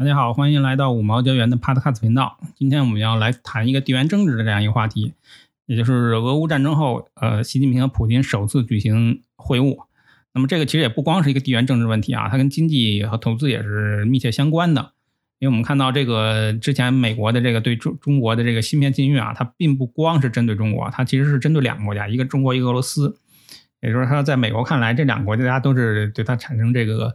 大家好，欢迎来到五毛教员的 Podcast 频道。今天我们要来谈一个地缘政治的这样一个话题，也就是俄乌战争后，呃，习近平和普京首次举行会晤。那么这个其实也不光是一个地缘政治问题啊，它跟经济和投资也是密切相关的。因为我们看到这个之前美国的这个对中中国的这个芯片禁运啊，它并不光是针对中国，它其实是针对两个国家，一个中国，一个俄罗斯。也就是说，在美国看来，这两个国家都是对它产生这个。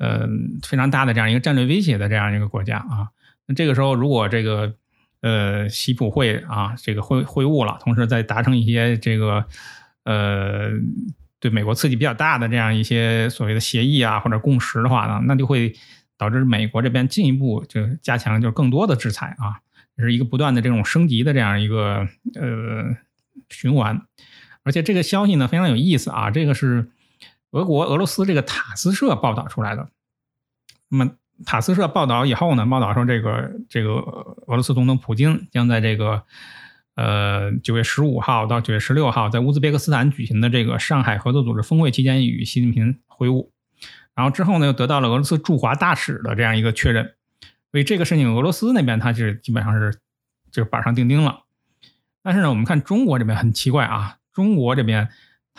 呃，非常大的这样一个战略威胁的这样一个国家啊，那这个时候如果这个呃习普会啊这个会会晤了，同时再达成一些这个呃对美国刺激比较大的这样一些所谓的协议啊或者共识的话呢，那就会导致美国这边进一步就加强就是更多的制裁啊，是一个不断的这种升级的这样一个呃循环，而且这个消息呢非常有意思啊，这个是。俄国俄罗斯这个塔斯社报道出来的，那么塔斯社报道以后呢，报道说这个这个俄罗斯总统普京将在这个呃九月十五号到九月十六号在乌兹别克斯坦举行的这个上海合作组织峰会期间与习近平会晤，然后之后呢又得到了俄罗斯驻华大使的这样一个确认，所以这个事情俄罗斯那边他是基本上是就板上钉钉了，但是呢我们看中国这边很奇怪啊，中国这边。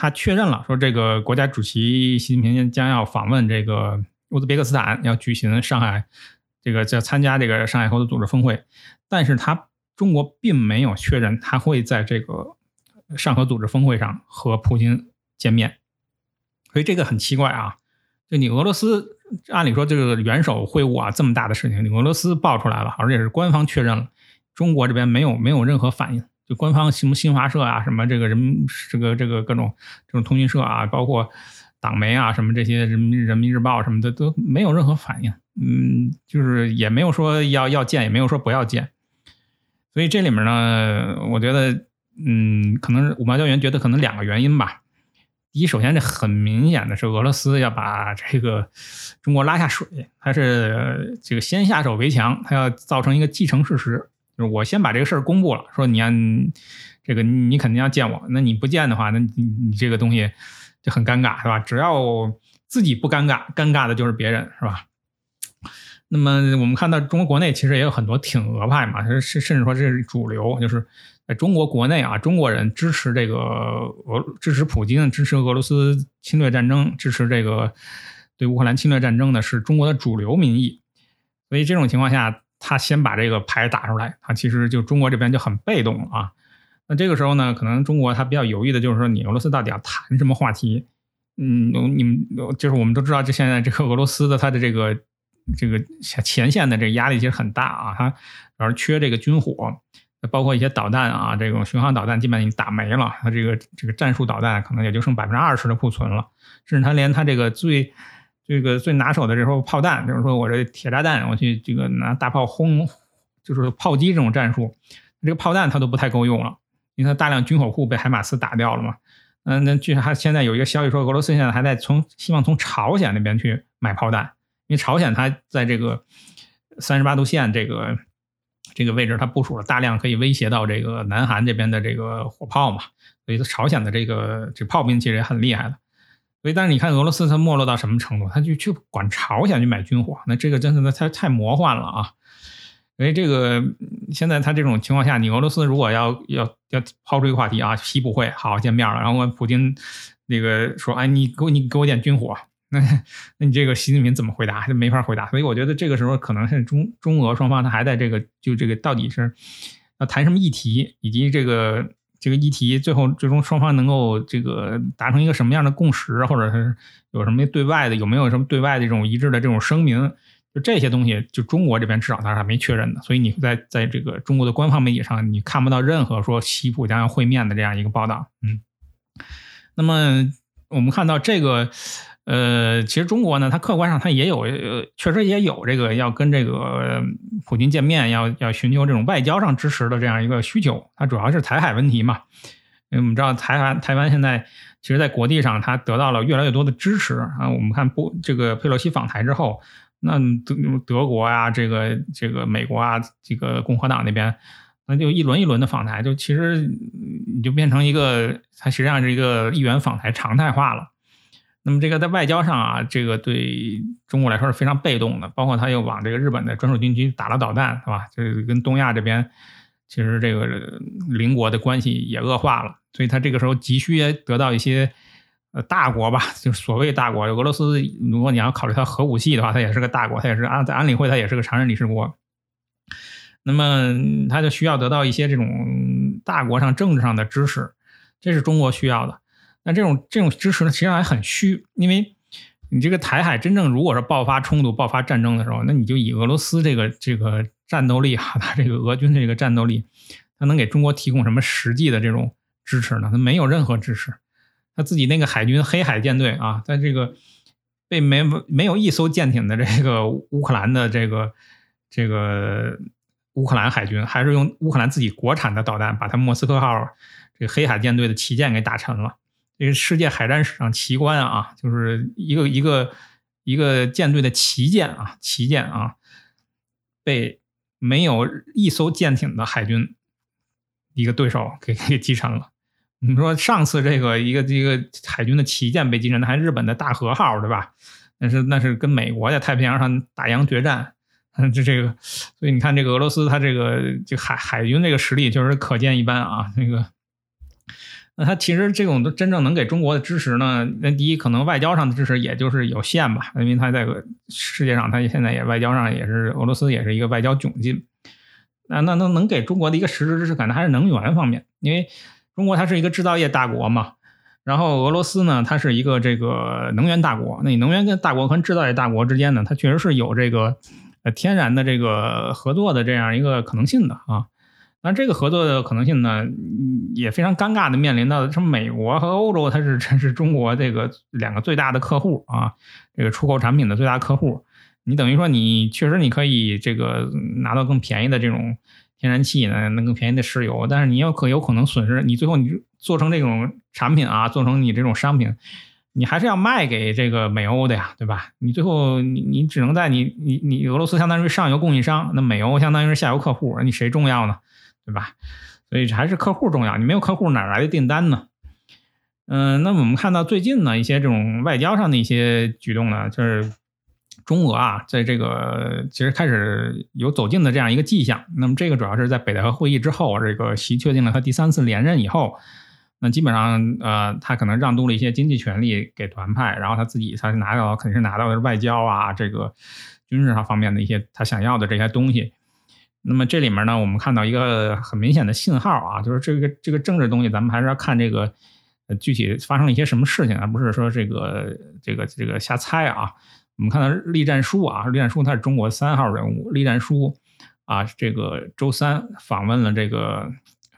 他确认了，说这个国家主席习近平将要访问这个乌兹别克斯坦，要举行上海这个叫参加这个上海合作组织峰会，但是他中国并没有确认他会在这个上合组织峰会上和普京见面，所以这个很奇怪啊！就你俄罗斯按理说这个元首会晤啊这么大的事情，你俄罗斯爆出来了，而且是官方确认了，中国这边没有没有任何反应。就官方什么新华社啊，什么这个人这个这个各种这种通讯社啊，包括党媒啊，什么这些人民人民日报什么的都没有任何反应，嗯，就是也没有说要要见，也没有说不要见，所以这里面呢，我觉得，嗯，可能是五毛教员觉得可能两个原因吧。第一，首先这很明显的是俄罗斯要把这个中国拉下水，他是这个先下手为强，他要造成一个既成事实。我先把这个事儿公布了，说你要这个你肯定要见我，那你不见的话，那你你这个东西就很尴尬，是吧？只要自己不尴尬，尴尬的就是别人，是吧？那么我们看到中国国内其实也有很多挺俄派嘛，甚甚至说这是主流，就是在中国国内啊，中国人支持这个俄支持普京，支持俄罗斯侵略战争，支持这个对乌克兰侵略战争的是中国的主流民意，所以这种情况下。他先把这个牌打出来，他其实就中国这边就很被动啊。那这个时候呢，可能中国他比较犹豫的就是说，你俄罗斯到底要谈什么话题？嗯，你们就是我们都知道，这现在这个俄罗斯的它的这个这个前线的这个压力其实很大啊，它主要是缺这个军火，包括一些导弹啊，这种巡航导弹基本上已经打没了，它这个这个战术导弹可能也就剩百分之二十的库存了，甚至它连它这个最。这个最拿手的这时候炮弹，就是说我这铁炸弹，我去这个拿大炮轰，就是炮击这种战术，这个炮弹它都不太够用了，因为它大量军火库被海马斯打掉了嘛。嗯，那据还现在有一个消息说，俄罗斯现在还在从希望从朝鲜那边去买炮弹，因为朝鲜它在这个三十八度线这个这个位置，它部署了大量可以威胁到这个南韩这边的这个火炮嘛，所以朝鲜的这个这炮兵其实也很厉害的。所以，但是你看俄罗斯它没落到什么程度？他就去管朝鲜去买军火，那这个真的太太魔幻了啊！所以这个现在他这种情况下，你俄罗斯如果要要要抛出一个话题啊，西部会好见面了，然后普京那个说，哎，你给我你给我点军火，那那你这个习近平怎么回答？就没法回答。所以我觉得这个时候可能是中中俄双方他还在这个就这个到底是要谈什么议题，以及这个。这个议题最后最终双方能够这个达成一个什么样的共识，或者是有什么对外的有没有什么对外的这种一致的这种声明，就这些东西，就中国这边至少它是还没确认的。所以你在在这个中国的官方媒体上，你看不到任何说习普将要会面的这样一个报道。嗯，那么我们看到这个。呃，其实中国呢，它客观上它也有，确实也有这个要跟这个普京见面，要要寻求这种外交上支持的这样一个需求。它主要是台海问题嘛。因为我们知道台湾台湾现在其实，在国际上它得到了越来越多的支持啊。我们看不这个佩洛西访台之后，那德德国啊，这个这个美国啊，这个共和党那边，那就一轮一轮的访台，就其实你就变成一个，它实际上是一个议员访台常态化了。那么这个在外交上啊，这个对中国来说是非常被动的，包括他又往这个日本的专属军区打了导弹，是吧？就是跟东亚这边其实这个邻国的关系也恶化了，所以他这个时候急需得到一些呃大国吧，就是所谓大国。俄罗斯，如果你要考虑它核武器的话，它也是个大国，它也是安在安理会，它也是个常任理事国。那么他就需要得到一些这种大国上政治上的支持，这是中国需要的。那这种这种支持呢，实际上还很虚，因为你这个台海真正如果是爆发冲突、爆发战争的时候，那你就以俄罗斯这个这个战斗力啊，他这个俄军这个战斗力，他能给中国提供什么实际的这种支持呢？他没有任何支持。他自己那个海军黑海舰队啊，在这个被没没有一艘舰艇的这个乌克兰的这个这个乌克兰海军，还是用乌克兰自己国产的导弹，把他莫斯科号这个黑海舰队的旗舰给打沉了。这个世界海战史上奇观啊，就是一个一个一个舰队的旗舰啊，旗舰啊，被没有一艘舰艇的海军一个对手给给击沉了。你说上次这个一个一个海军的旗舰被击沉，那还日本的大和号对吧？那是那是跟美国在太平洋上大洋决战，嗯这这个，所以你看这个俄罗斯，它这个这海海军这个实力就是可见一斑啊，那个。那他其实这种真正能给中国的支持呢？那第一，可能外交上的支持也就是有限吧，因为他在世界上，他现在也外交上也是俄罗斯也是一个外交窘境。那那能能给中国的一个实质支持，可能还是能源方面，因为中国它是一个制造业大国嘛，然后俄罗斯呢，它是一个这个能源大国。那你能源跟大国和制造业大国之间呢，它确实是有这个呃天然的这个合作的这样一个可能性的啊。那这个合作的可能性呢，也非常尴尬的面临到，什么美国和欧洲，它是真是中国这个两个最大的客户啊，这个出口产品的最大客户。你等于说，你确实你可以这个拿到更便宜的这种天然气呢，那更便宜的石油，但是你要可有可能损失，你最后你做成这种产品啊，做成你这种商品，你还是要卖给这个美欧的呀，对吧？你最后你你只能在你你你俄罗斯相当于上游供应商，那美欧相当于是下游客户，你谁重要呢？对吧？所以还是客户重要。你没有客户，哪来的订单呢？嗯，那我们看到最近呢一些这种外交上的一些举动呢，就是中俄啊，在这个其实开始有走近的这样一个迹象。那么这个主要是在北戴河会议之后，这个习确定了他第三次连任以后，那基本上呃，他可能让渡了一些经济权利给团派，然后他自己他拿到肯定是拿到的是外交啊，这个军事上方面的一些他想要的这些东西。那么这里面呢，我们看到一个很明显的信号啊，就是这个这个政治东西，咱们还是要看这个具体发生了一些什么事情，而不是说这个这个这个瞎猜啊。我们看到栗战书啊，栗战书他是中国三号人物，栗战书啊，这个周三访问了这个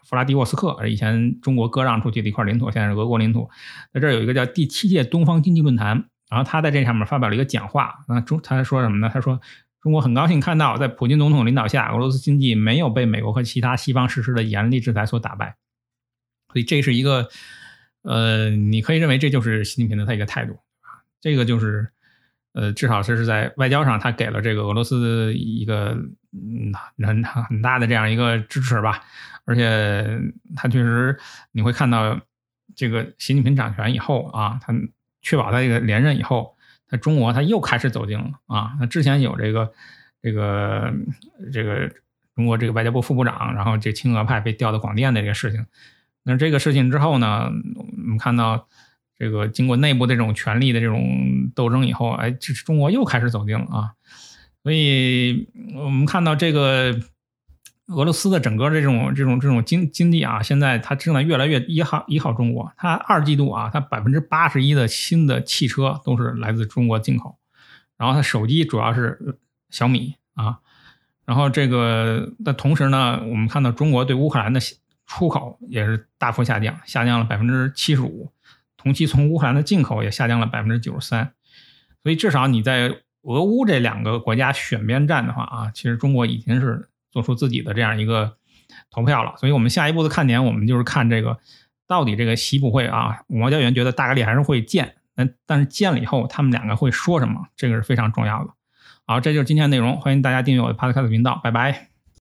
弗拉迪沃斯克，以前中国割让出去的一块领土，现在是俄国领土。在这儿有一个叫第七届东方经济论坛，然后他在这上面发表了一个讲话啊，中他说什么呢？他说。中国很高兴看到，在普京总统领导下，俄罗斯经济没有被美国和其他西方实施的严厉制裁所打败。所以这是一个，呃，你可以认为这就是习近平的他一个态度。这个就是，呃，至少是是在外交上，他给了这个俄罗斯一个嗯很很大的这样一个支持吧。而且他确实你会看到，这个习近平掌权以后啊，他确保他这个连任以后。那中国他又开始走近了啊！那之前有这个这个这个中国这个外交部副部长，然后这亲俄派被调到广电的这个事情。那这个事情之后呢，我们看到这个经过内部的这种权力的这种斗争以后，哎，这中国又开始走近了啊！所以我们看到这个。俄罗斯的整个这种这种这种经经济啊，现在它正在越来越依靠依靠中国。它二季度啊，它百分之八十一的新的汽车都是来自中国进口，然后它手机主要是小米啊，然后这个的同时呢，我们看到中国对乌克兰的出口也是大幅下降，下降了百分之七十五，同期从乌克兰的进口也下降了百分之九十三。所以至少你在俄乌这两个国家选边站的话啊，其实中国已经是。做出自己的这样一个投票了，所以我们下一步的看点，我们就是看这个到底这个习不会啊，五毛教员觉得大概率还是会见，但但是见了以后，他们两个会说什么，这个是非常重要的。好，这就是今天的内容，欢迎大家订阅我的 Podcast 频道，拜拜。